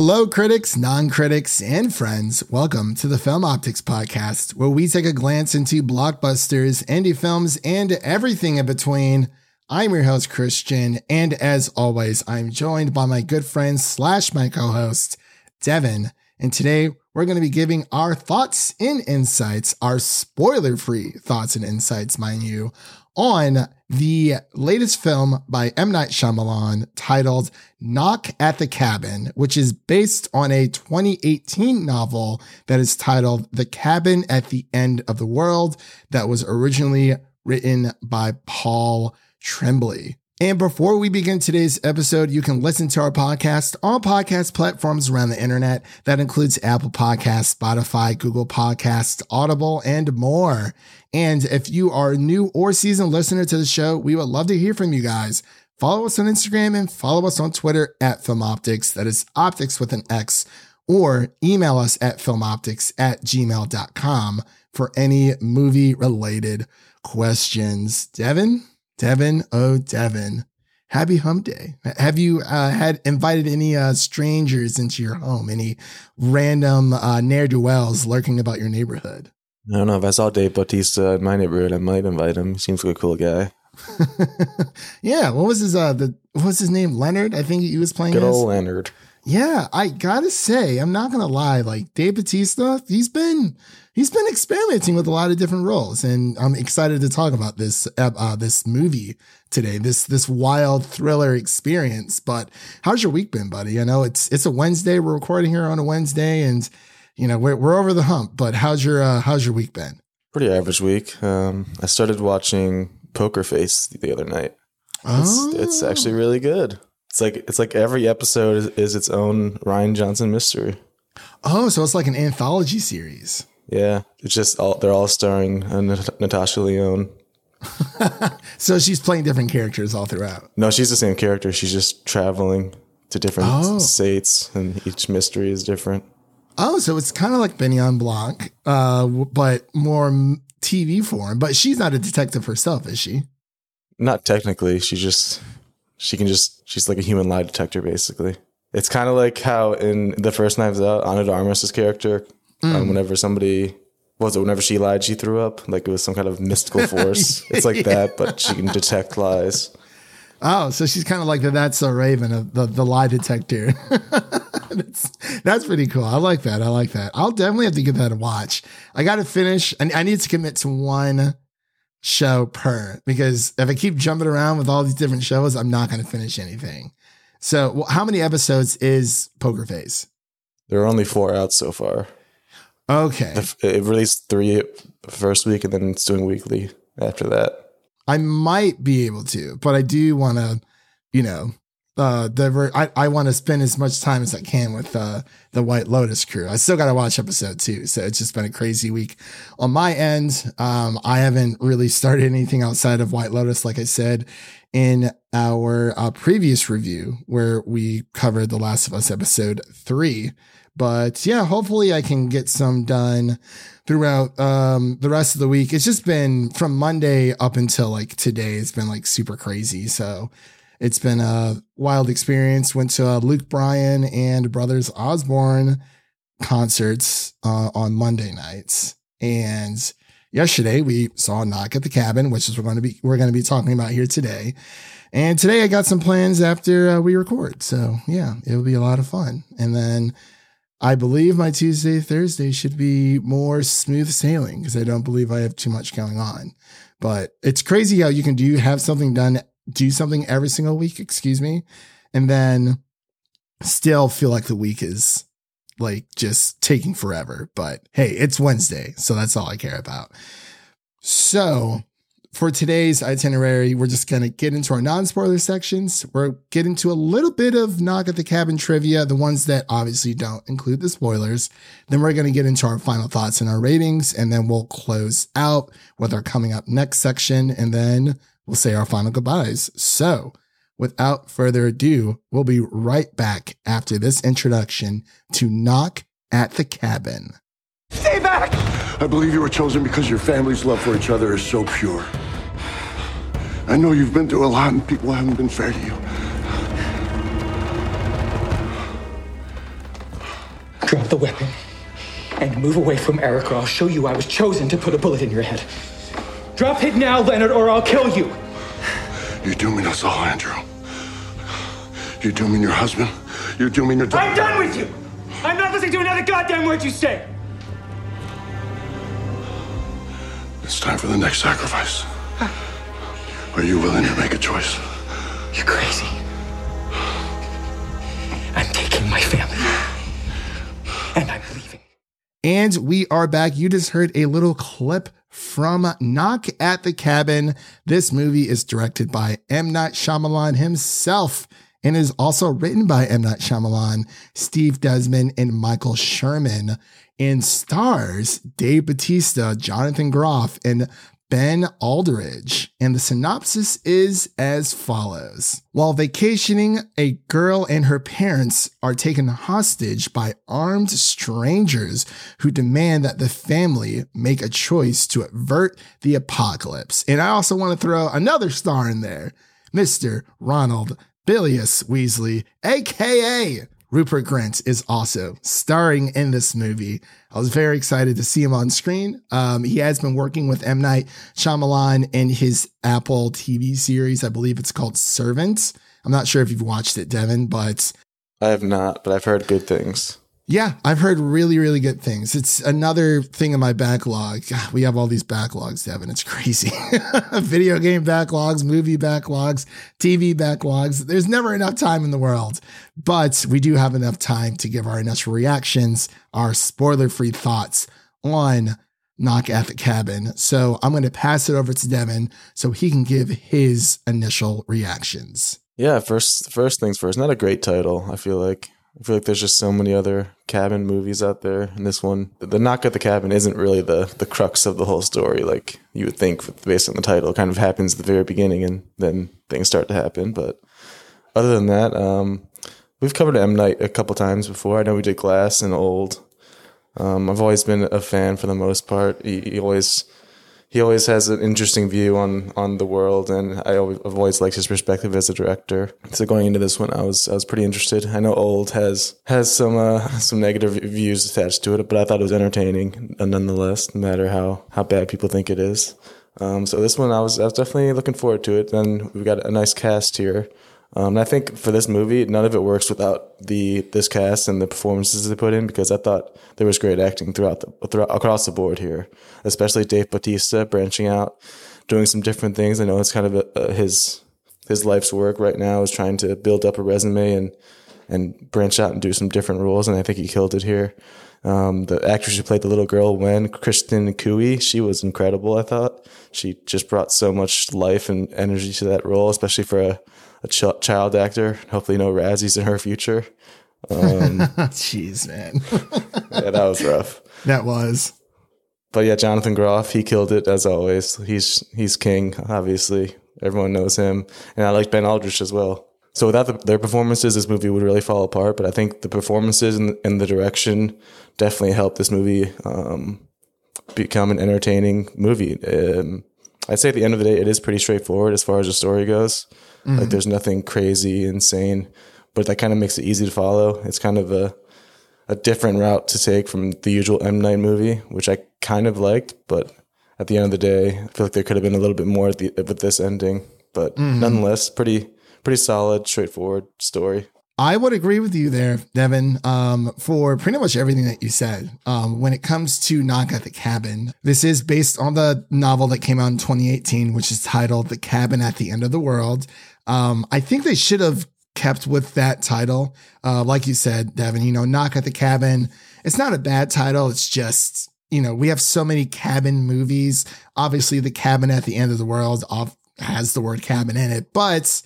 Hello, critics, non critics, and friends. Welcome to the Film Optics Podcast, where we take a glance into blockbusters, indie films, and everything in between. I'm your host, Christian, and as always, I'm joined by my good friend slash my co host, Devin. And today we're going to be giving our thoughts and insights, our spoiler free thoughts and insights, mind you, on the latest film by M. Night Shyamalan titled Knock at the Cabin, which is based on a 2018 novel that is titled The Cabin at the End of the World that was originally written by Paul Tremblay. And before we begin today's episode, you can listen to our podcast on podcast platforms around the internet. That includes Apple Podcasts, Spotify, Google Podcasts, Audible, and more. And if you are a new or seasoned listener to the show, we would love to hear from you guys. Follow us on Instagram and follow us on Twitter at FilmOptics. That is optics with an X. Or email us at filmoptics at gmail.com for any movie related questions. Devin? Devin, oh Devin, happy hump day. Have you uh, had invited any uh, strangers into your home? Any random uh, ne'er do wells lurking about your neighborhood? I don't know if I saw Dave Bautista in my neighborhood, I might invite him. He seems like a cool guy. yeah, what was his uh the what was his name? Leonard, I think he was playing. Good old Leonard. Yeah, I gotta say, I'm not gonna lie. Like Dave Bautista, he's been he's been experimenting with a lot of different roles, and I'm excited to talk about this uh, uh, this movie today. This this wild thriller experience. But how's your week been, buddy? I know it's it's a Wednesday. We're recording here on a Wednesday, and you know we're we're over the hump. But how's your uh, how's your week been? Pretty average week. Um, I started watching Poker Face the other night. It's, Oh. it's actually really good. It's like it's like every episode is, is its own Rian Johnson mystery. Oh, so it's like an anthology series. Yeah, it's just all they're all starring uh, Nat- Natasha Lyonne. So she's playing different characters all throughout. No, she's the same character. She's just traveling to different Oh. states, and each mystery is different. Oh, so it's kind of like Benny Blanc, uh, but more TV form. But she's not a detective herself, is she? Not technically. She just she can just she's like a human lie detector basically. It's kind of like how in the first Knives Out, Ana de character, um, whenever somebody was it whenever she lied, she threw up like it was some kind of mystical force. It's like that, but she can detect lies. Oh, so she's kind of like the That's So Raven of the, the lie detector. that's, that's pretty cool. I like that. I like that. I'll definitely have to give that a watch. I got to finish. I, I need to commit to one show per because if I keep jumping around with all these different shows, I'm not going to finish anything. So, well, how many episodes is Poker Face? There are only four out so far. Okay. It released three first week, and then it's doing weekly after that. I might be able to, but I do want to, you know, uh, the I, I want to spend as much time as I can with uh, the White Lotus crew. I still got to watch episode two, so it's just been a crazy week on my end. Um, I haven't really started anything outside of White Lotus, like I said in our uh, previous review where we covered The Last of Us episode three. But yeah, hopefully I can get some done throughout um, the rest of the week. It's just been from Monday up until like today. It's been like super crazy. So it's been a wild experience. Went to uh, Luke Bryan and Brothers Osborne concerts uh, on Monday nights, and yesterday we saw Knock at the Cabin, which is we're going to be we're going to be talking about here today. And today I got some plans after uh, we record. So yeah, it'll be a lot of fun. And then I believe my Tuesday, Thursday should be more smooth sailing because I don't believe I have too much going on. But it's crazy how you can do have something done, do something every single week, excuse me, and then still feel like the week is like just taking forever. But hey, it's Wednesday, so that's all I care about. So for today's itinerary, we're just going to get into our non spoiler sections. We're getting to a little bit of Knock at the Cabin trivia, the ones that obviously don't include the spoilers. Then we're going to get into our final thoughts and our ratings, and then we'll close out with our coming up next section, and then we'll say our final goodbyes. So, without further ado, we'll be right back after this introduction to Knock at the Cabin. Stay back! I believe you were chosen because your family's love for each other is so pure. I know you've been through a lot and people haven't been fair to you. Drop the weapon and move away from Eric, or I'll show you I was chosen to put a bullet in your head. Drop it now, Leonard, or I'll kill you. You're mean us all, Andrew. You're mean your husband. You're mean your daughter. I'm done with you. I'm not listening to another goddamn word you say. It's time for the next sacrifice. Are you willing to make a choice? You're crazy. I'm taking my family. And I'm leaving. And we are back. You just heard a little clip from Knock at the Cabin. This movie is directed by M. Night Shyamalan himself and is also written by M. Night Shyamalan, Steve Desmond, and Michael Sherman, and stars Dave Bautista, Jonathan Groff, and Ben Aldridge. And the synopsis is as follows. While vacationing, a girl and her parents are taken hostage by armed strangers who demand that the family make a choice to avert the apocalypse. And I also want to throw another star in there, Mr. Ronald Bilius Weasley, aka Rupert Grint, is also starring in this movie. I was very excited to see him on screen. Um, he has been working with M. Night Shyamalan in his Apple TV series. I believe it's called Servants. I'm not sure if you've watched it, Devin, but I have not, but I've heard good things. Yeah, I've heard really, really good things. It's another thing in my backlog. God, we have all these backlogs, Devin. It's crazy. Video game backlogs, movie backlogs, TV backlogs. There's never enough time in the world, but we do have enough time to give our initial reactions, our spoiler free thoughts on Knock at the Cabin. So I'm going to pass it over to Devin so he can give his initial reactions. Yeah, first first things first. Not a great title. I feel like I feel like there's just so many other cabin movies out there, and this one, the knock at the cabin, isn't really the the crux of the whole story. Like you would think, based on the title, it kind of happens at the very beginning, and then things start to happen. But other than that, um, we've covered M Night a couple times before. I know we did Glass and Old. Um, I've always been a fan for the most part. He, he always he always has an interesting view on on the world, and I always, I've always liked his perspective as a director. So going into this one, I was I was pretty interested. I know Old has has some uh, some negative views attached to it, but I thought it was entertaining nonetheless, no matter how how bad people think it is. Um, so this one, I was I was definitely looking forward to it. Then we've got a nice cast here. Um, and I think for this movie, none of it works without the this cast and the performances they put in because I thought there was great acting throughout the throughout, across the board here, especially Dave Bautista branching out, doing some different things. I know it's kind of a, a, his his life's work right now is trying to build up a resume and and branch out and do some different roles, and I think he killed it here. Um, the actress who played the little girl, Wen Kristen Cui, she was incredible. I thought she just brought so much life and energy to that role, especially for a a ch- child actor. Hopefully, no Razzies in her future. Um, Jeez, man. yeah, that was rough. that was. But yeah, Jonathan Groff, he killed it as always. He's he's king, obviously. Everyone knows him, and I like Ben Aldridge as well. So without the, their performances, this movie would really fall apart. But I think the performances and, and the direction definitely helped this movie um, become an entertaining movie. Um, I'd say at the end of the day, it is pretty straightforward as far as the story goes. Mm-hmm. Like there's nothing crazy, insane, but that kind of makes it easy to follow. It's kind of a a different route to take from the usual M Night movie, which I kind of liked, but at the end of the day, I feel like there could have been a little bit more the, with this ending. But mm-hmm. nonetheless, pretty pretty solid, straightforward story. I would agree with you there, Devin, um, for pretty much everything that you said. Um, when it comes to Knock at the Cabin, this is based on the novel that came out in 2018, which is titled The Cabin at the End of the World. Um, I think they should have kept with that title. Uh, like you said, Devin, you know, Knock at the Cabin. It's not a bad title. It's just, you know, we have so many cabin movies. Obviously, The Cabin at the End of the World has the word cabin in it, but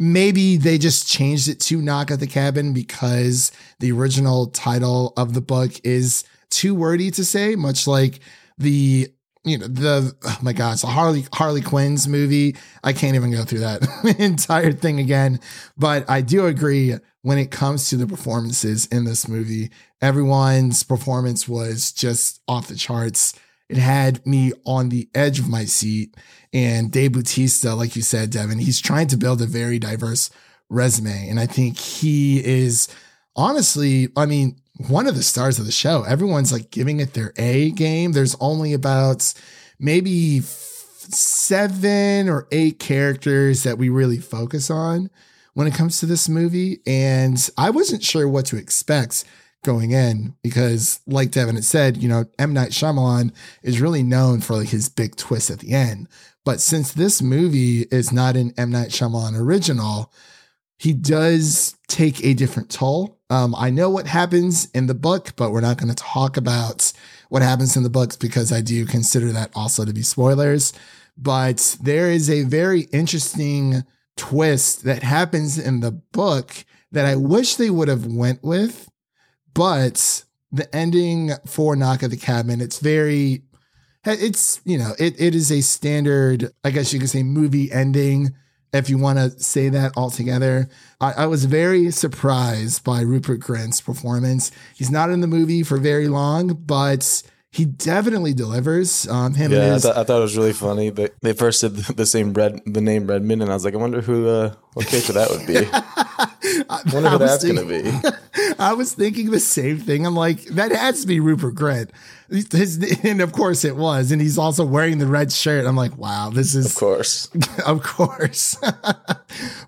maybe they just changed it to Knock at the Cabin because the original title of the book is too wordy to say, much like the you know the oh my god a harley harley quinn's movie. I can't even go through that entire thing again. But i do agree when it comes to the performances in this movie everyone's performance was just off the charts. It had me on the edge of my seat and dave bautista like you said devin he's trying to build a very diverse resume and i think he is honestly i mean one of the stars of the show. Everyone's like giving it their A game. There's only about maybe f- seven or eight characters that we really focus on when it comes to this movie. And I wasn't sure what to expect going in because, like Devin had said, you know, M. Night Shyamalan is really known for like his big twist at the end. But since this movie is not an M. Night Shyamalan original, he does take a different toll. Um, I know what happens in the book, but we're not going to talk about what happens in the books because I do consider that also to be spoilers. But there is a very interesting twist that happens in the book that I wish they would have went with, but the ending for Knock at the Cabin, it's very it's you know it, it is a standard i guess you could say movie ending if you want to say that altogether I, I was very surprised by rupert grint's performance he's not in the movie for very long but he definitely delivers. Um, him yeah, his, I, th- I, thought it was really funny. They, they first said the same red, the name Redmond, and I was like, I wonder who, uh, what character that would be. I wonder who that's going to be. I was thinking the same thing. I'm like, that has to be Rupert Grint. His, and of course it was. And he's also wearing the red shirt. I'm like, wow, this is. Of course. of course.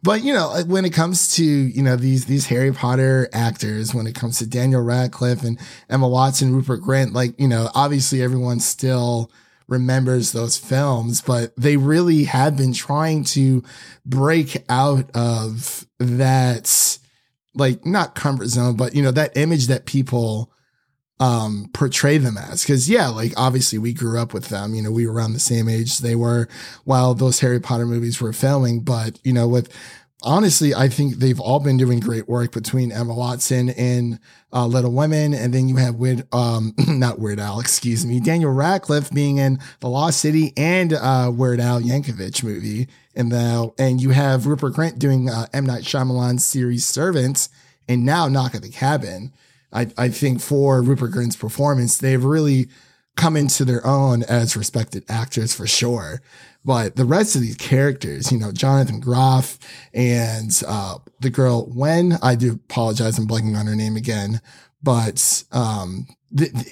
but, you know, uh, when it comes to, you know, these, these Harry Potter actors, when it comes to Daniel Radcliffe and Emma Watson, Rupert Grint, like, you know, obviously everyone still remembers those films, but they really have been trying to break out of that, like, not comfort zone, but, you know, that image that people um, portray them as. Cause yeah, like obviously we grew up with them, you know, we were around the same age they were while those Harry Potter movies were filming. But, you know, with honestly, I think they've all been doing great work between Emma Watson and uh, Little Women. And then you have Weird, um, not Weird Al, excuse me, Daniel Radcliffe being in The Lost City and uh, Weird Al Yankovic movie. And the, and you have Rupert Grint doing uh, M. Night Shyamalan's series Servants and now Knock at the Cabin. I, I think for Rupert Grint's performance, they've really come into their own as respected actors for sure. But the rest of these characters, you know, Jonathan Groff and uh, the girl Wen, I do apologize, I'm blanking on her name again, but um,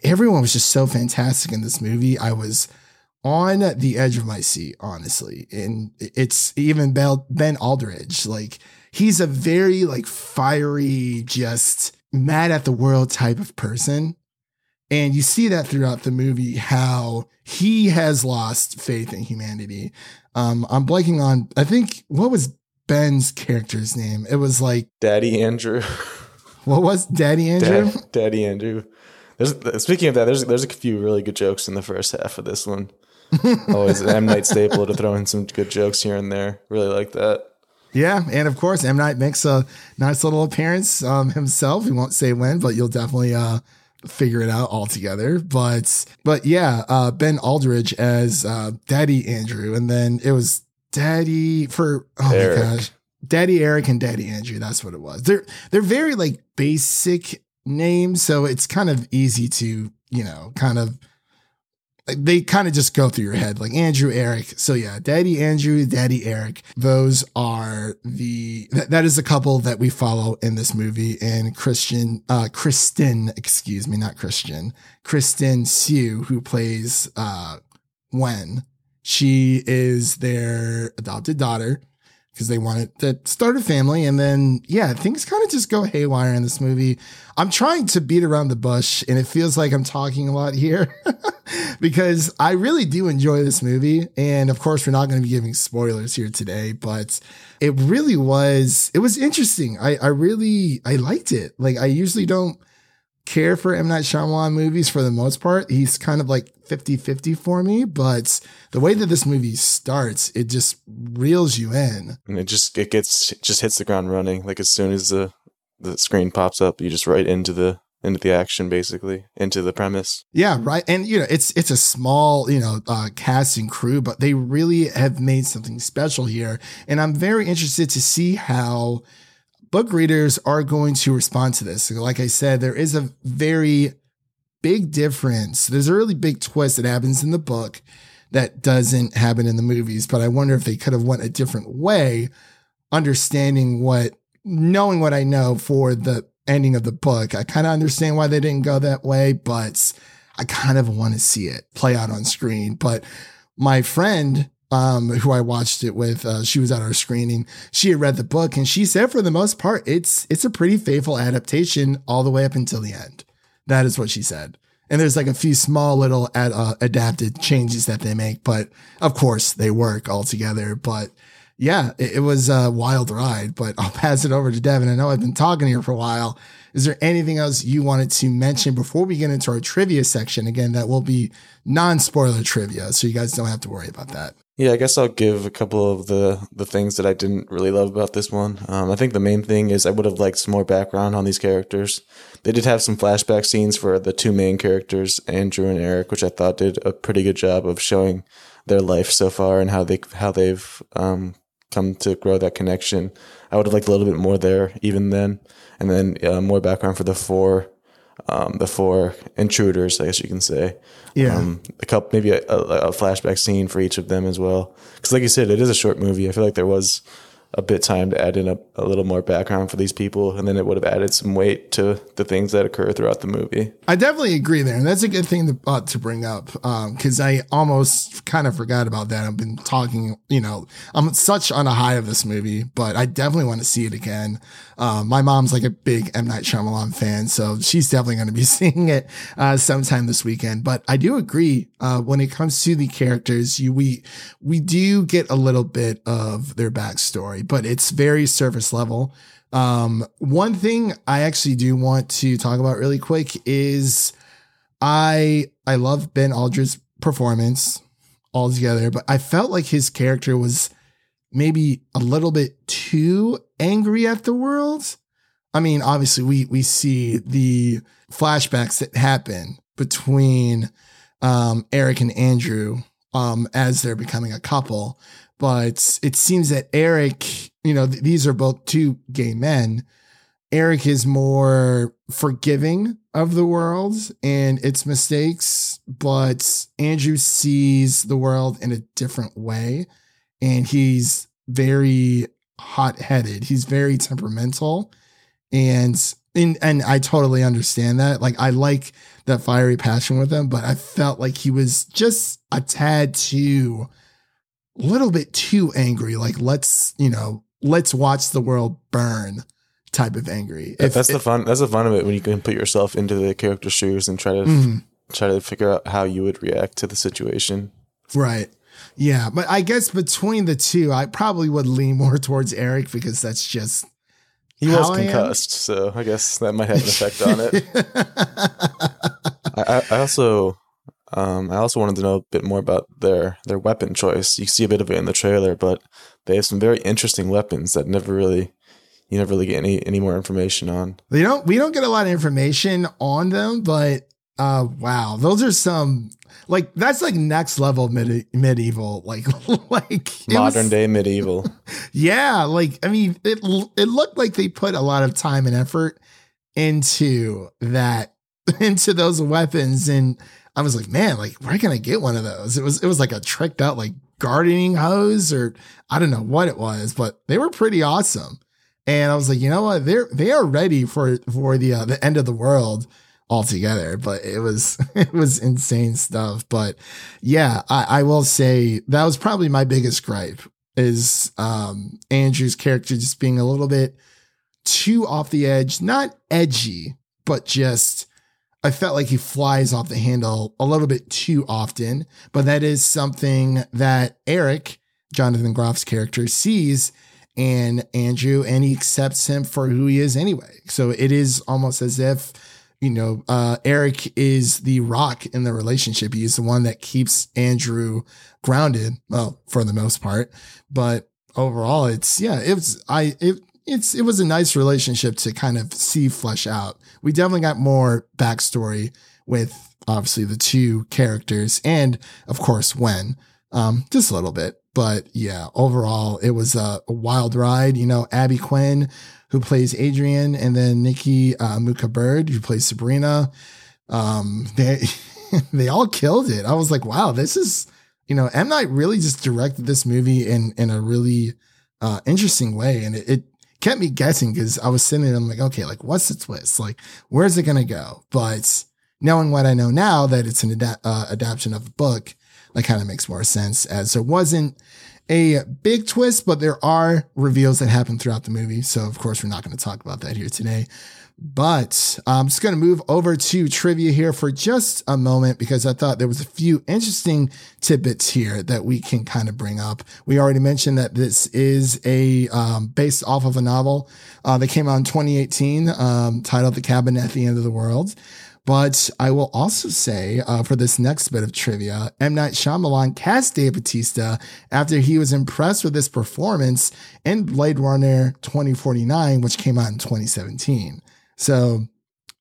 everyone was just so fantastic in this movie. I was on the edge of my seat, honestly. And it's even Ben Aldridge, like he's a very like fiery, just mad at the world type of person. And you see that throughout the movie, how he has lost faith in humanity. Um, I'm blanking on, I think, what was Ben's character's name? It was like Daddy Andrew. What was Daddy Andrew? Dad, Daddy Andrew. There's, speaking of that, there's there's a few really good jokes in the first half of this one. Always an M Night staple to throw in some good jokes here and there. Really like that. Yeah, and of course, M Night makes a nice little appearance um, himself. We won't say when, but you'll definitely uh, figure it out all together. But but yeah, uh, Ben Aldridge as uh, Daddy Andrew, and then it was Daddy for oh Eric. my gosh, Daddy Eric and Daddy Andrew. That's what it was. They're they're very like basic names, so it's kind of easy to you know kind of they kind of just go through your head like Andrew, Eric. So yeah, Daddy Andrew, Daddy Eric. Those are the that, that is the couple that we follow in this movie. And Christian, uh, Kristen, excuse me, not Christian, Kristen Cui, who plays uh, Wen. She is their adopted daughter because they wanted to start a family. And then, yeah, things kind of just go haywire in this movie. I'm trying to beat around the bush and it feels like I'm talking a lot here because I really do enjoy this movie. And of course, we're not going to be giving spoilers here today, but it really was, it was interesting. I, I really, I liked it. Like, I usually don't care for M. Night Shyamalan movies for the most part. He's kind of like 50 50 for me, but the way that this movie starts, it just reels you in. And it just, it gets, it just hits the ground running. Like as soon as the, the screen pops up, you just right into the, into the action basically into the premise yeah right and you know it's it's a small you know uh, cast and crew but they really have made something special here and i'm very interested to see how book readers are going to respond to this. Like I said, there is a very big difference. There's a really big twist that happens in the book that doesn't happen in the movies, but I wonder if they could have went a different way, understanding what knowing what I know for the ending of the book. I kind of understand why they didn't go that way, but I kind of want to see it play out on screen. But my friend, um, who I watched it with, uh, she was at our screening. She had read the book and she said for the most part, it's, it's a pretty faithful adaptation all the way up until the end. That is what she said. And there's like a few small little ad, uh, adapted changes that they make, but of course they work all together. But yeah, it, it, was a wild ride, but I'll pass it over to Devin. I know I've been talking here for a while. Is there anything else you wanted to mention before we get into our trivia section? Again, that will be non spoiler trivia, so you guys don't have to worry about that. Yeah, I guess I'll give a couple of the the things that I didn't really love about this one. Um, I think the main thing is I would have liked some more background on these characters. They did have some flashback scenes for the two main characters, Andrew and Eric, which I thought did a pretty good job of showing their life so far and how they how they've um, come to grow that connection. I would have liked a little bit more there even then, and then uh, more background for the four, um, the four intruders, I guess you can say. Yeah, um, a couple maybe a, a, a, flashback scene for each of them as well. Because like you said, it is a short movie. I feel like there was a bit time to add in a, a little more background for these people, and then it would have added some weight to the things that occur throughout the movie. I definitely agree there, and that's a good thing to uh, to bring up because um, I almost kind of forgot about that. I've been talking, you know, I'm such on a high of this movie, but I definitely want to see it again. Um, my mom's like a big M Night Shyamalan fan, so she's definitely going to be seeing it uh, sometime this weekend. But I do agree uh, when it comes to the characters, you we we do get a little bit of their backstory but it's very surface level. Um, one thing I actually do want to talk about really quick is I I love Ben Aldridge's performance altogether, but I felt like his character was maybe a little bit too angry at the world. I mean, obviously we we see the flashbacks that happen between um, Eric and Andrew um, as they're becoming a couple, but it seems that Eric, you know, th- these are both two gay men. Eric is more forgiving of the world and its mistakes, but Andrew sees the world in a different way. And he's very hot headed. He's very temperamental. And, and, and I totally understand that. Like, I like that fiery passion with him, but I felt like he was just a tad too little bit too angry. Like let's, you know, let's watch the world burn type of angry. If, that's the fun. That's the fun of it when you can put yourself into the character's shoes and try to mm-hmm. try to figure out how you would react to the situation. Right. Yeah, but I guess between the two, I probably would lean more towards Eric because that's just he was concussed, so I guess that might have an effect on it. I, I, also um, I also wanted to know a bit more about their their weapon choice. You see a bit of it in the trailer, but they have some very interesting weapons that never really you never really get any any more information on. They don't we don't get a lot of information on them, but uh wow, those are some like that's like next level medi- medieval like like modern was, day medieval. yeah, like I mean it it looked like they put a lot of time and effort into that into those weapons and I was like, man, like where can I get one of those? It was it was like a tricked out like gardening hose or I don't know what it was, but they were pretty awesome. And I was like, you know what? They're they are ready for for the uh, the end of the world altogether. But it was it was insane stuff. But yeah, I, I will say that was probably my biggest gripe is um Andrew's character just being a little bit too off the edge, not edgy, but just I felt like he flies off the handle a little bit too often, but that is something that Eric, Jonathan Groff's character, sees in Andrew and he accepts him for who he is anyway. So it is almost as if, you know, uh, Eric is the rock in the relationship. He's the one that keeps Andrew grounded, well, for the most part. But overall, it's, yeah, it was, I, it, it's it was a nice relationship to kind of see flesh out. We definitely got more backstory with obviously the two characters and of course when um just a little bit. But yeah overall it was a, a wild ride. You know abby quinn who plays adrian and then nikki uh, muka bird who plays sabrina. Um they they all killed it. I was like wow this is you know m night really just directed this movie in in a really uh interesting way. And it, it kept me guessing because I was sitting there, I'm like, okay, like what's the twist? Like, where's it gonna go? But knowing what I know now that it's an ada- uh, adaptation of a book, that kind of makes more sense as there wasn't a big twist, but there are reveals that happen throughout the movie. So of course, we're not going to talk about that here today. But I'm just going to move over to trivia here for just a moment because I thought there was a few interesting tidbits here that we can kind of bring up. We already mentioned that this is a um, based off of a novel uh, that came out in 2018 um, titled "The Cabin at the End of the World." But I will also say uh, for this next bit of trivia, M. Night Shyamalan cast Dave Bautista after he was impressed with his performance in Blade Runner 2049, which came out in 2017. So,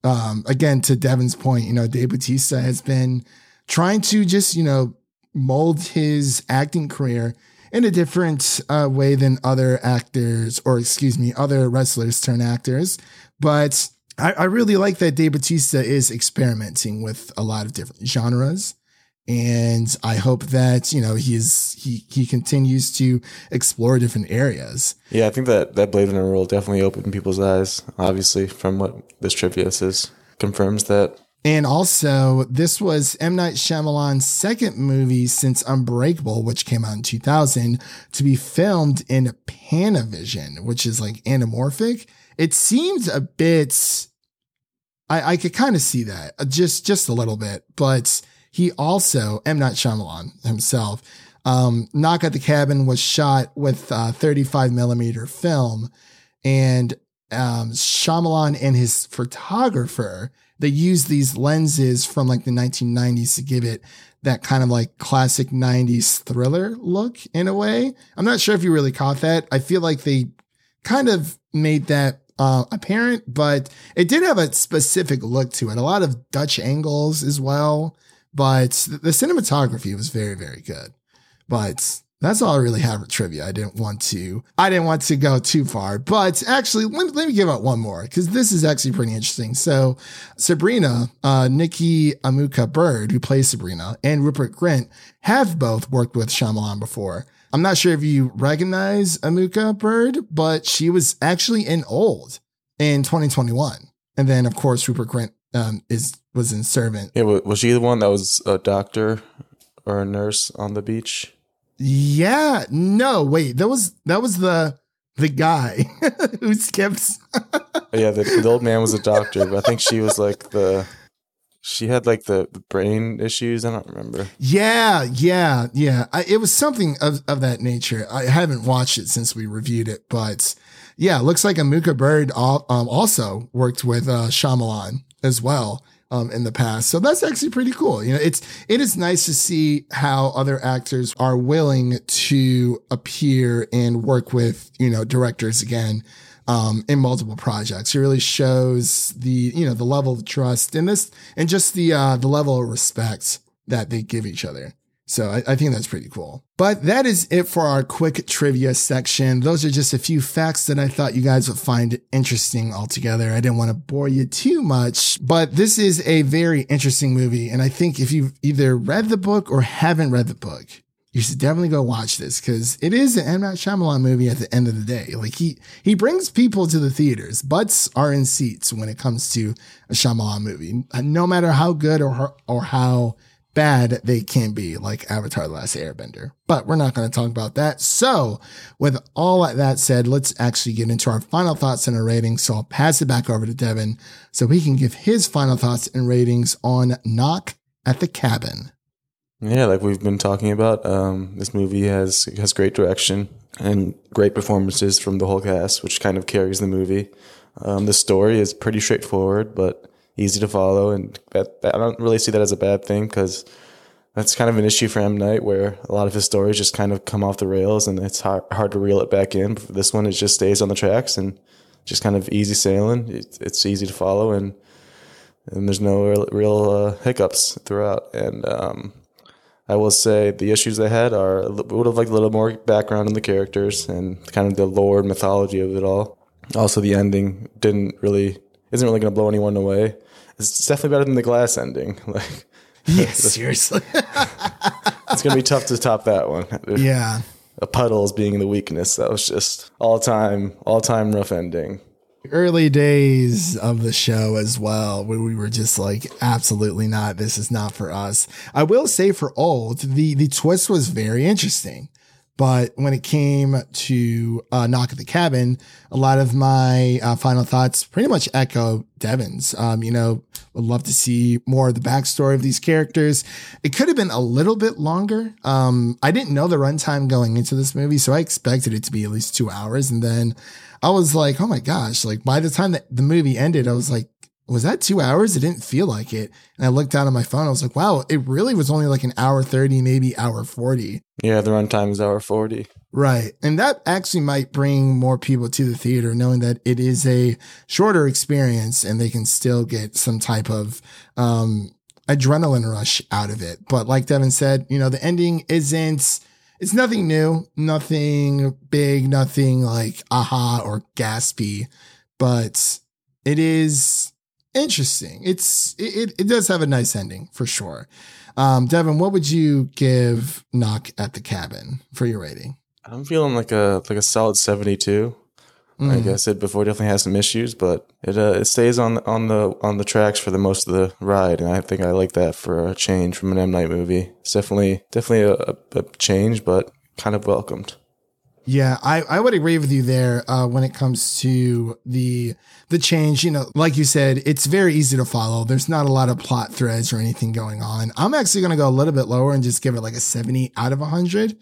um, again, to Devin's point, you know, Dave Bautista has been trying to just, you know, mold his acting career in a different uh, way than other actors, or excuse me, other wrestlers turn actors. But I, I really like that Dave Bautista is experimenting with a lot of different genres. And I hope that, you know, he's, he, he continues to explore different areas. Yeah, I think that that Blade Runner role definitely opened people's eyes. Obviously, from what this trivia says, confirms that. And also, this was M. Night Shyamalan's second movie since Unbreakable, which came out in 2000, to be filmed in Panavision, which is like anamorphic. It seems a bit, I, I could kind of see that uh, just, just a little bit, but he also, M. Night Shyamalan himself, um, Knock at the Cabin was shot with uh, 35 millimeter film and um, Shyamalan and his photographer, they used these lenses from like the 1990s to give it that kind of like classic 90s thriller look in a way. I'm not sure if you really caught that. I feel like they kind of made that uh, apparent, but it did have a specific look to it. A lot of Dutch angles as well, but the cinematography was very, very good. But that's all I really have for trivia. I didn't want to, I didn't want to go too far, but actually, let, let me give out one more because this is actually pretty interesting. So Sabrina, uh, Nikki Amuka Bird, who plays Sabrina, and Rupert Grint have both worked with Shyamalan before. I'm not sure if you recognize Amuka Bird, but she was actually in Old in 2021. And then, of course, Rupert Grint um, is was in Servant. Yeah, was she the one that was a doctor or a nurse on the beach? Yeah, no, wait, that was that was the the guy who skips. Yeah, the, the old man was a doctor, but I think she was like the. She had like the, the brain issues. I don't remember. Yeah, yeah, yeah. I, it was something of, of that nature. I haven't watched it since we reviewed it, but yeah, looks like Amuka Bird al- um, also worked with uh, Shyamalan as well um, in the past. So that's actually pretty cool. You know, it's it is nice to see how other actors are willing to appear and work with you know directors again um, in multiple projects. It really shows the you know the level of trust in this and just the uh, the level of respect that they give each other. So I, I think that's pretty cool. But that is it for our quick trivia section. Those are just a few facts that I thought you guys would find interesting altogether. I didn't want to bore you too much, but this is a very interesting movie. And I think if you've either read the book or haven't read the book, you should definitely go watch this because it is an M. Night Shyamalan movie at the end of the day. Like he, he brings people to the theaters. Butts are in seats when it comes to a Shyamalan movie, no matter how good or, or how bad they can be, like Avatar The Last Airbender. But we're not going to talk about that. So, with all that said, let's actually get into our final thoughts and our ratings. So, I'll pass it back over to Devin so he can give his final thoughts and ratings on Knock at the Cabin. Yeah, like we've been talking about, um, this movie has has great direction and great performances from the whole cast, which kind of carries the movie. Um, the story is pretty straightforward, but easy to follow, and that, I don't really see that as a bad thing because that's kind of an issue for M Night, where a lot of his stories just kind of come off the rails, and it's hard, hard to reel it back in. But this one, it just stays on the tracks and just kind of easy sailing. It's, it's easy to follow, and and there's no real, real uh, hiccups throughout. And um, I will say the issues they had are would have liked a little more background in the characters and kind of the lore and mythology of it all. Also, the ending didn't really isn't really going to blow anyone away. It's definitely better than the glass ending. Like Yes, seriously. it's going to be tough to top that one. yeah. a puddles being the weakness. That was just all time, all time rough ending. Early days of the show as well, where we were just like, absolutely not. This is not for us. I will say for old, the the twist was very interesting. But when it came to uh, Knock at the Cabin, a lot of my uh, final thoughts pretty much echo Devin's. Um, you know, would love to see more of the backstory of these characters. It could have been a little bit longer. Um, I didn't know the runtime going into this movie, so I expected it to be at least two hours. And then I was like, oh my gosh, like by the time that the movie ended, I was like, was that two hours? It didn't feel like it. And I looked down at my phone. I was like, wow, it really was only like an hour 30, maybe hour 40. Yeah, the runtime is hour 40. Right. And that actually might bring more people to the theater, knowing that it is a shorter experience and they can still get some type of, um, adrenaline rush out of it. But like Devin said, you know, the ending isn't, it's nothing new, nothing big, nothing like aha or gaspy, but it is interesting. It's it, it does have a nice ending for sure. Um, Devin, what would you give Knock at the Cabin for your rating? I'm feeling like a like a solid 72. Mm. Like I said before, definitely has some issues, but it uh, it stays on on the on the tracks for the most of the ride, and I think I like that for a change from an M Night movie. It's definitely definitely a, a change, but kind of welcomed. Yeah, I, I would agree with you there uh, when it comes to the the change. You know, like you said, it's very easy to follow. There's not a lot of plot threads or anything going on. I'm actually going to go a little bit lower and just give it like a 70 out of 100.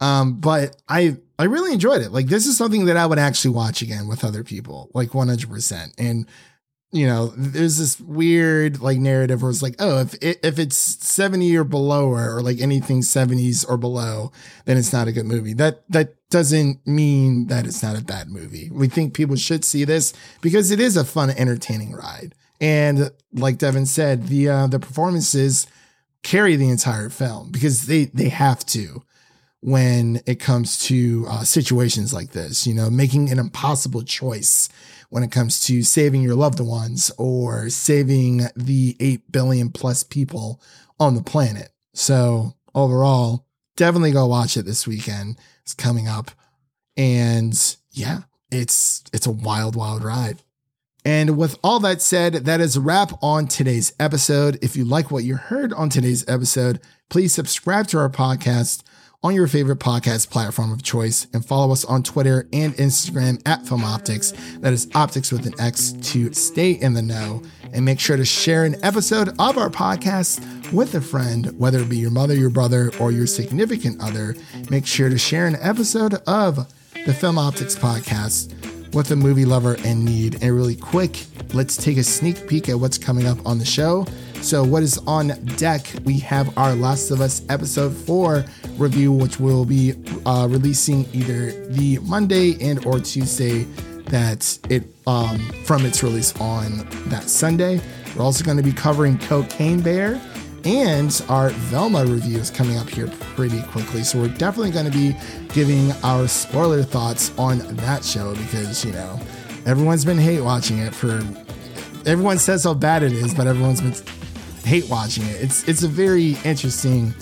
Um, but I I really enjoyed it. Like this is something that I would actually watch again with other people, like 100%. And you know, there's this weird like narrative where it's like, oh, if it, if it's 70 or below or, or like anything 70s or below, then it's not a good movie. That that doesn't mean that it's not a bad movie. We think people should see this because it is a fun, entertaining ride. And like Devin said, the uh, the performances carry the entire film because they they have to when it comes to uh, situations like this. You know, making an impossible choice when it comes to saving your loved ones or saving the 8 billion plus people on the planet. So overall, definitely go watch it this weekend. It's coming up. And yeah, it's it's a wild, wild ride. And with all that said, that is a wrap on today's episode. If you like what you heard on today's episode, please subscribe to our podcast on your favorite podcast platform of choice and follow us on Twitter and Instagram at Film Optics. That is optics with an X to stay in the know. And make sure to share an episode of our podcast with a friend, whether it be your mother, your brother, or your significant other. Make sure to share an episode of the Film Optics podcast with a movie lover in need. And really quick, let's take a sneak peek at what's coming up on the show. So, what is on deck? We have our Last of Us episode four review, which will be uh, releasing either the Monday and or Tuesday that it um, from its release on that Sunday. We're also going to be covering Cocaine Bear and our Velma review is coming up here pretty quickly. So we're definitely going to be giving our spoiler thoughts on that show because, you know, everyone's been hate watching it for everyone says how bad it is, but everyone's been hate watching it. It's it's a very interesting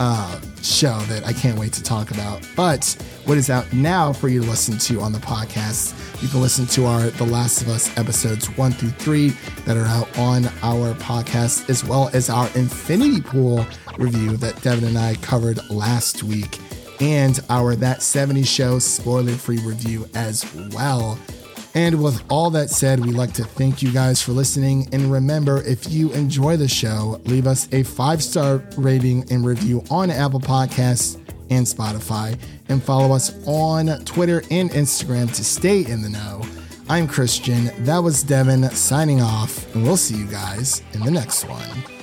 uh, show that I can't wait to talk about. But what is out now for you to listen to on the podcast? You can listen to our The Last of Us episodes one through three that are out on our podcast, as well as our Infinity Pool review that Devin and I covered last week, and our That 70 Show spoiler free review as well. And with all that said, we'd like to thank you guys for listening. And remember, if you enjoy the show, leave us a five star rating and review on Apple Podcasts and Spotify. And follow us on Twitter and Instagram to stay in the know. I'm Christian. That was Devin signing off. And we'll see you guys in the next one.